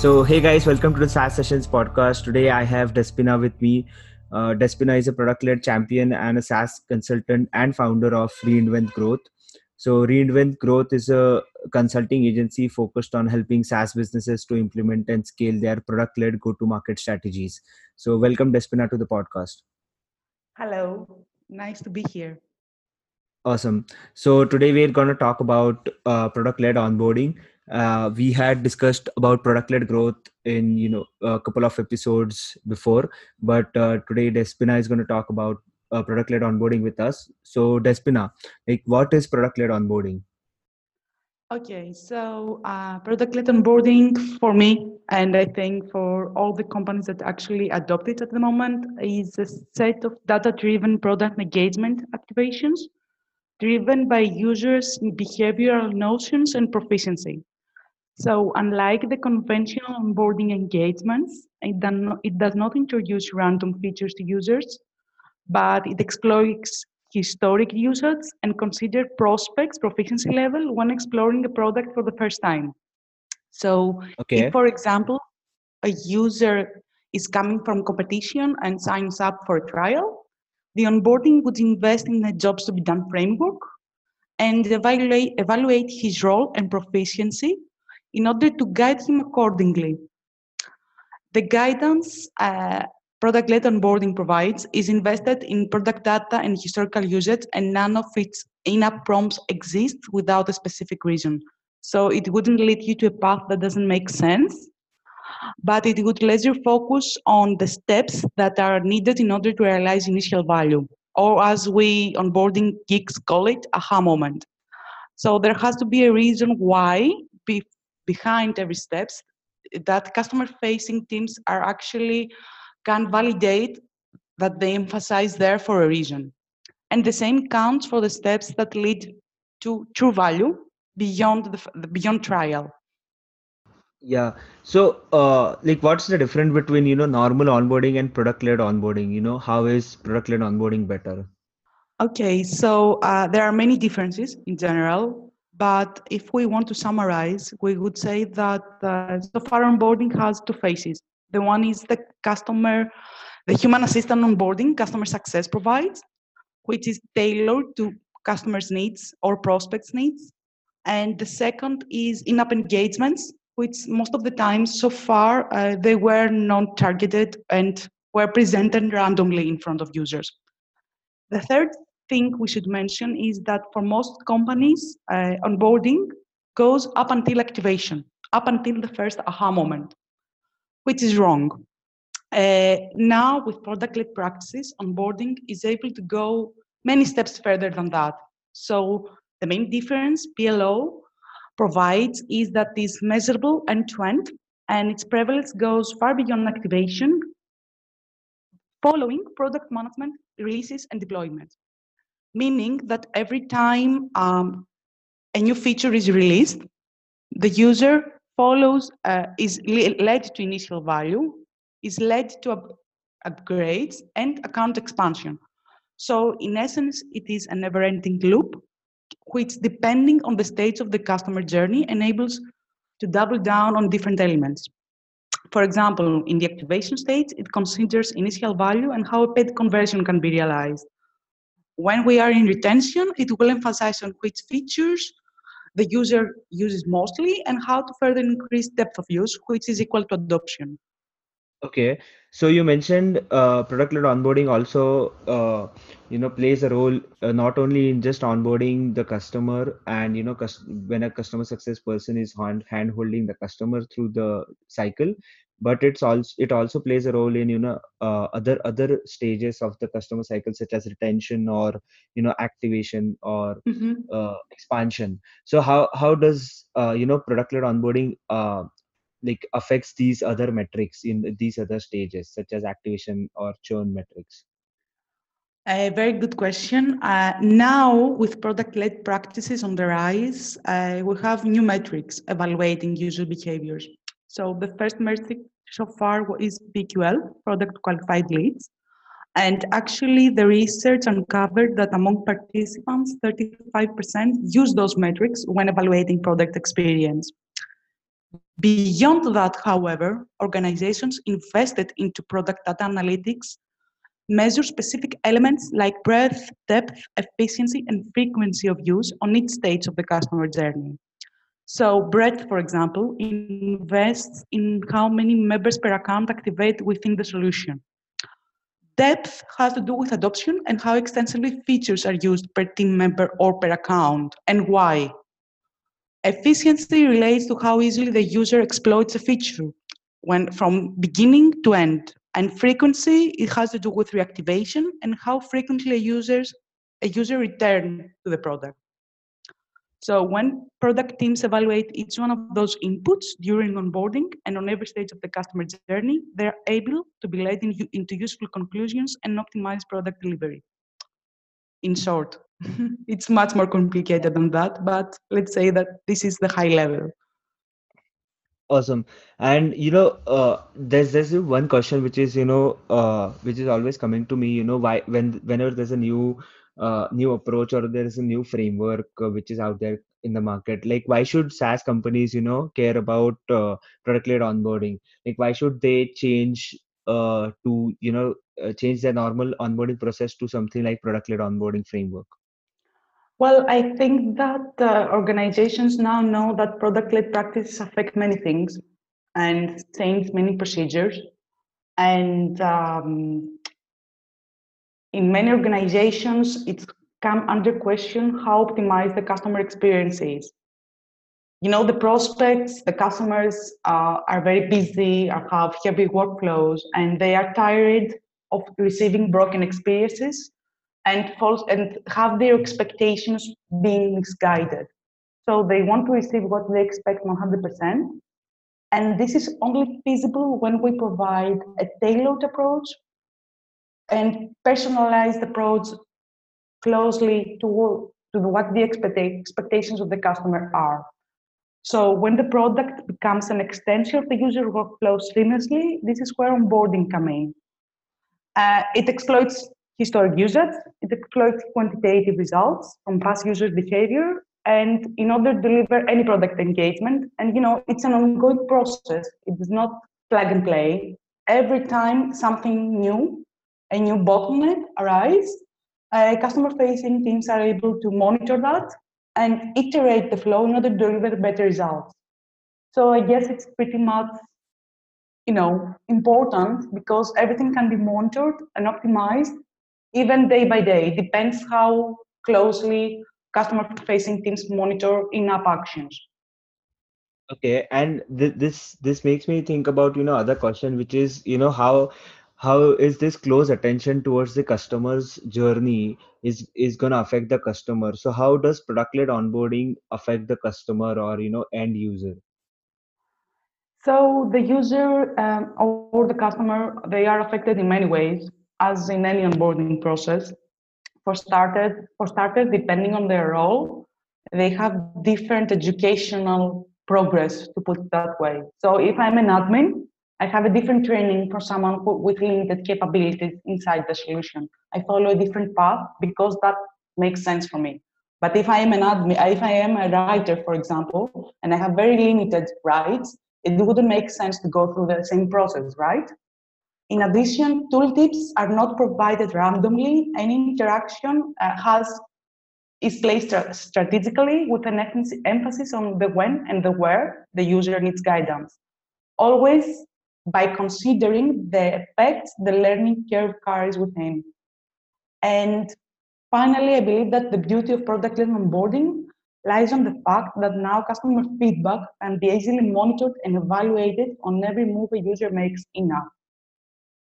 So, hey guys, welcome to the SaaS Sessions podcast. Today I have Despina with me. Uh, Despina is a product led champion and a SaaS consultant and founder of Reinvent Growth. So, Reinvent Growth is a consulting agency focused on helping SaaS businesses to implement and scale their product led go to market strategies. So, welcome Despina to the podcast. Hello, nice to be here. Awesome. So, today we're going to talk about uh, product led onboarding uh, we had discussed about product led growth in you know a couple of episodes before but uh, today despina is going to talk about uh, product led onboarding with us. So despina like what is product led onboarding? Okay so uh, product led onboarding for me and i think for all the companies that actually adopt it at the moment is a set of data driven product engagement activations driven by users behavioral notions and proficiency so unlike the conventional onboarding engagements, it, it does not introduce random features to users, but it exploits historic usage and consider prospects proficiency level when exploring a product for the first time. So okay. if, for example, a user is coming from competition and signs up for a trial, the onboarding would invest in the jobs to be done framework and evaluate, evaluate his role and proficiency in order to guide him accordingly. The guidance uh, product-led onboarding provides is invested in product data and historical usage, and none of its in-app prompts exist without a specific reason. So it wouldn't lead you to a path that doesn't make sense, but it would laser focus on the steps that are needed in order to realize initial value, or as we onboarding geeks call it, aha moment. So there has to be a reason why behind every steps that customer facing teams are actually can validate that they emphasize there for a reason. And the same counts for the steps that lead to true value beyond the, beyond trial. Yeah. So uh, like what's the difference between you know normal onboarding and product led onboarding? You know how is product led onboarding better? Okay so uh, there are many differences in general but if we want to summarize, we would say that uh, so far onboarding has two phases. The one is the customer, the human assistant onboarding customer success provides, which is tailored to customers' needs or prospects' needs. And the second is in-app engagements, which most of the time so far uh, they were non-targeted and were presented randomly in front of users. The third thing we should mention is that for most companies, uh, onboarding goes up until activation, up until the first aha moment, which is wrong. Uh, now, with product-led practices, onboarding is able to go many steps further than that. So the main difference PLO provides is that it is measurable end-to-end, and its prevalence goes far beyond activation, following product management, releases, and deployment meaning that every time um, a new feature is released, the user follows, uh, is led to initial value, is led to up upgrades and account expansion. So in essence, it is a never-ending loop, which depending on the stage of the customer journey enables to double down on different elements. For example, in the activation stage, it considers initial value and how a paid conversion can be realized. When we are in retention, it will emphasize on which features the user uses mostly and how to further increase depth of use, which is equal to adoption. Okay, so you mentioned uh, product-led onboarding also, uh, you know, plays a role uh, not only in just onboarding the customer and you know, when a customer success person is hand hand holding the customer through the cycle, but it's also it also plays a role in you know uh, other other stages of the customer cycle such as retention or you know activation or mm-hmm. uh, expansion so how how does uh, you know product led onboarding uh, like affects these other metrics in these other stages such as activation or churn metrics a very good question. Uh, now, with product led practices on the rise, uh, we have new metrics evaluating user behaviors. So the first metric so far is PQL, product qualified leads. And actually the research uncovered that among participants, 35% use those metrics when evaluating product experience. Beyond that, however, organizations invested into product data analytics measure specific elements like breadth, depth, efficiency, and frequency of use on each stage of the customer journey. So breadth, for example, invests in how many members per account activate within the solution. Depth has to do with adoption and how extensively features are used per team member or per account and why. Efficiency relates to how easily the user exploits a feature when from beginning to end. And frequency, it has to do with reactivation and how frequently a, users, a user return to the product. So when product teams evaluate each one of those inputs during onboarding and on every stage of the customer journey, they're able to be led in, into useful conclusions and optimize product delivery. In short, it's much more complicated than that, but let's say that this is the high level. Awesome. And you know, uh, there's there's one question which is, you know, uh, which is always coming to me, you know, why when whenever there's a new uh, new approach or there is a new framework uh, which is out there in the market, like why should SaaS companies, you know, care about uh, product-led onboarding? Like why should they change uh, to, you know, uh, change their normal onboarding process to something like product-led onboarding framework? Well, I think that uh, organizations now know that product-led practices affect many things and change many procedures. And um, in many organizations, it's come under question how optimize the customer experience is. You know, the prospects, the customers uh, are very busy, have heavy workflows, and they are tired of receiving broken experiences and false and have their expectations being misguided. So they want to receive what they expect 100%. And this is only feasible when we provide a tailored approach and personalized approach closely to, to what the expect, expectations of the customer are. So when the product becomes an extension of the user workflow seamlessly, this is where onboarding comes in. Uh, it exploits historic usage. It exploits quantitative results from past user behavior and in order to deliver any product engagement. And you know, it's an ongoing process. It is not plug and play. Every time something new, a new bottleneck arises, uh, customer-facing teams are able to monitor that and iterate the flow in order to deliver better results. So I guess it's pretty much, you know, important because everything can be monitored and optimized even day by day. Depends how closely customer facing teams monitor in-app actions. Okay, and th this this makes me think about you know other question, which is you know how how is this close attention towards the customer's journey is is going to affect the customer so how does product led onboarding affect the customer or you know end user so the user um, or the customer they are affected in many ways as in any onboarding process. For started, for starters, depending on their role, they have different educational progress, to put it that way. So if I'm an admin, I have a different training for someone who, with limited capabilities inside the solution. I follow a different path because that makes sense for me. But if I am an admin, if I am a writer, for example, and I have very limited rights, it wouldn't make sense to go through the same process, right? In addition, tooltips are not provided randomly. Any interaction uh, has is placed strategically with an emphasis on the when and the where the user needs guidance. Always by considering the effects the learning curve carries within. And finally, I believe that the beauty of product-led onboarding lies on the fact that now customer feedback can be easily monitored and evaluated on every move a user makes in-app.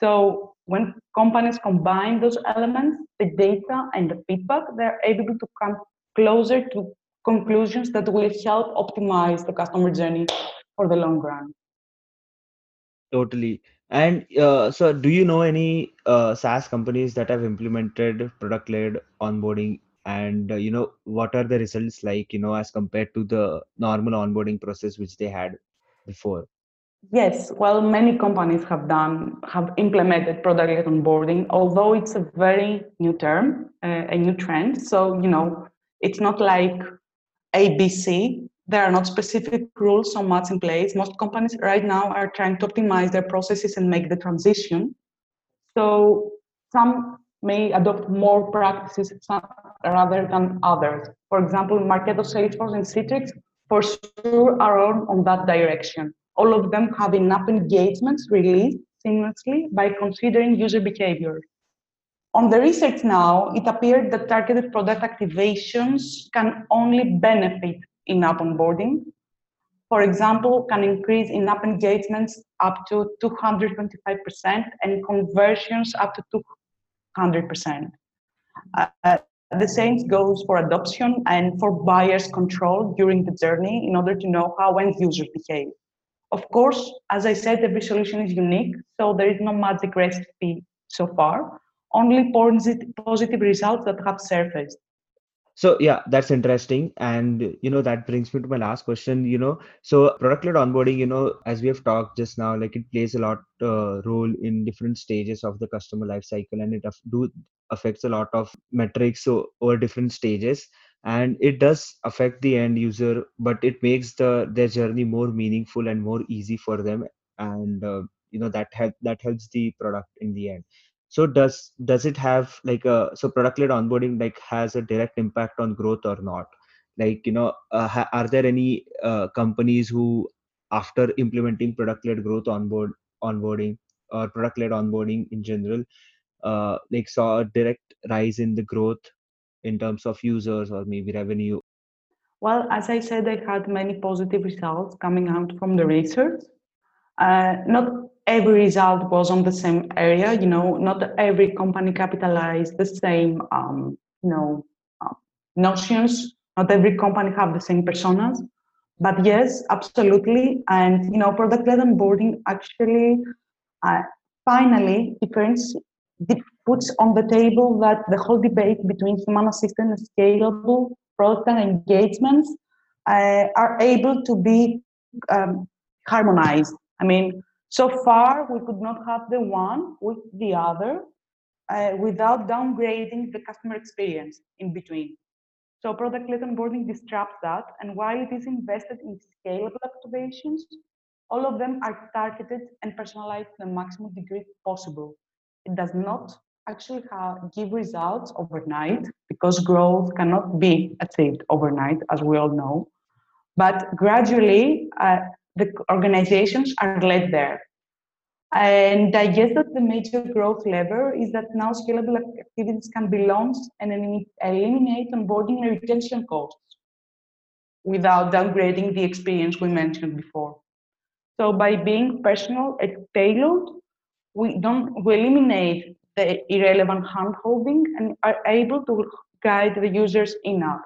So when companies combine those elements, the data and the feedback, they're able to come closer to conclusions that will help optimize the customer journey for the long run. Totally. And uh, so, do you know any uh, SaaS companies that have implemented product-led onboarding? And uh, you know, what are the results like? You know, as compared to the normal onboarding process which they had before? Yes, well, many companies have done, have implemented product-led onboarding, although it's a very new term, uh, a new trend. So, you know, it's not like ABC, there are not specific rules so much in place. Most companies right now are trying to optimize their processes and make the transition. So some may adopt more practices rather than others. For example, Marketo, Salesforce, and Citrix for sure are on, on that direction. All of them have in-app engagements released seamlessly by considering user behavior. On the research now, it appeared that targeted product activations can only benefit in-app onboarding. For example, can increase in-app engagements up to 225% and conversions up to 200%. Uh, the same goes for adoption and for buyers control during the journey in order to know how end users behave. Of course, as I said, every solution is unique, so there is no magic recipe so far, only positive results that have surfaced. So yeah, that's interesting. And you know, that brings me to my last question, you know, so product-led onboarding, you know, as we have talked just now, like it plays a lot uh, role in different stages of the customer life cycle and it do affects a lot of metrics so over different stages. And it does affect the end user but it makes the their journey more meaningful and more easy for them. And uh, you know that help that helps the product in the end so does does it have like a so product led onboarding like has a direct impact on growth or not like you know uh, ha, are there any uh, companies who after implementing product led growth onboard onboarding or product led onboarding in general uh, like saw a direct rise in the growth in terms of users or maybe revenue? Well, as I said, I had many positive results coming out from the research. Uh, not every result was on the same area. You know, not every company capitalized the same, um, you know, uh, notions. Not every company have the same personas. But yes, absolutely. And you know, product-led onboarding actually uh, finally difference, puts on the table that the whole debate between human assisted and scalable product and engagements uh, are able to be um, harmonized. I mean, so far we could not have the one with the other uh, without downgrading the customer experience in between. So product-led onboarding disrupts that, and while it is invested in scalable activations, all of them are targeted and personalized to the maximum degree possible. It does not actually have, give results overnight because growth cannot be achieved overnight, as we all know. But gradually, uh, the organizations are led there. And I guess that the major growth lever is that now scalable activities can be launched and eliminate onboarding and retention costs without downgrading the experience we mentioned before. So by being personal and tailored, we don't we eliminate the irrelevant handholding and are able to guide the users in enough.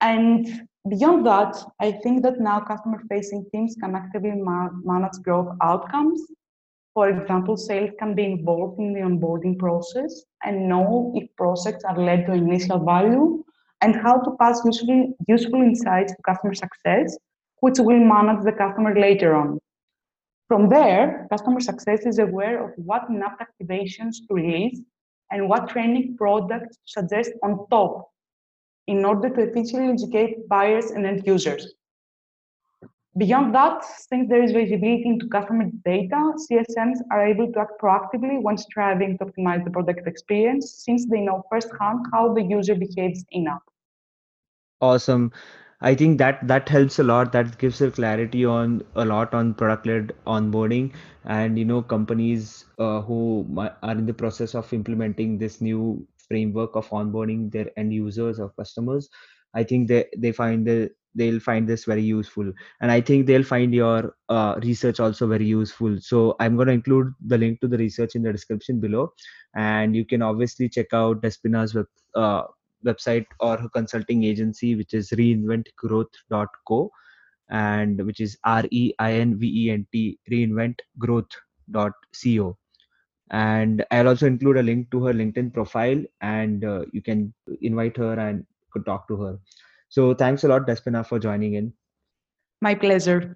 And beyond that, I think that now customer facing teams can actively ma manage growth outcomes. For example, sales can be involved in the onboarding process and know if projects are led to initial value and how to pass useful, useful insights to customer success, which will manage the customer later on. From there, customer success is aware of what in-app activations to release and what training products suggest on top in order to efficiently educate buyers and end users. Beyond that, since there is visibility into customer data, CSMs are able to act proactively when striving to optimize the product experience, since they know firsthand how the user behaves in-app. Awesome. I think that that helps a lot. That gives a clarity on a lot on product led onboarding, and you know companies uh, who are in the process of implementing this new framework of onboarding their end users or customers. I think they they find the they'll find this very useful and i think they'll find your uh, research also very useful so i'm going to include the link to the research in the description below and you can obviously check out despina's web, uh, website or her consulting agency, which is reinventgrowth.co and which is R E I N V E N T reinventgrowth.co. And I'll also include a link to her LinkedIn profile, and uh, you can invite her and could talk to her. So thanks a lot, Despina, for joining in. My pleasure.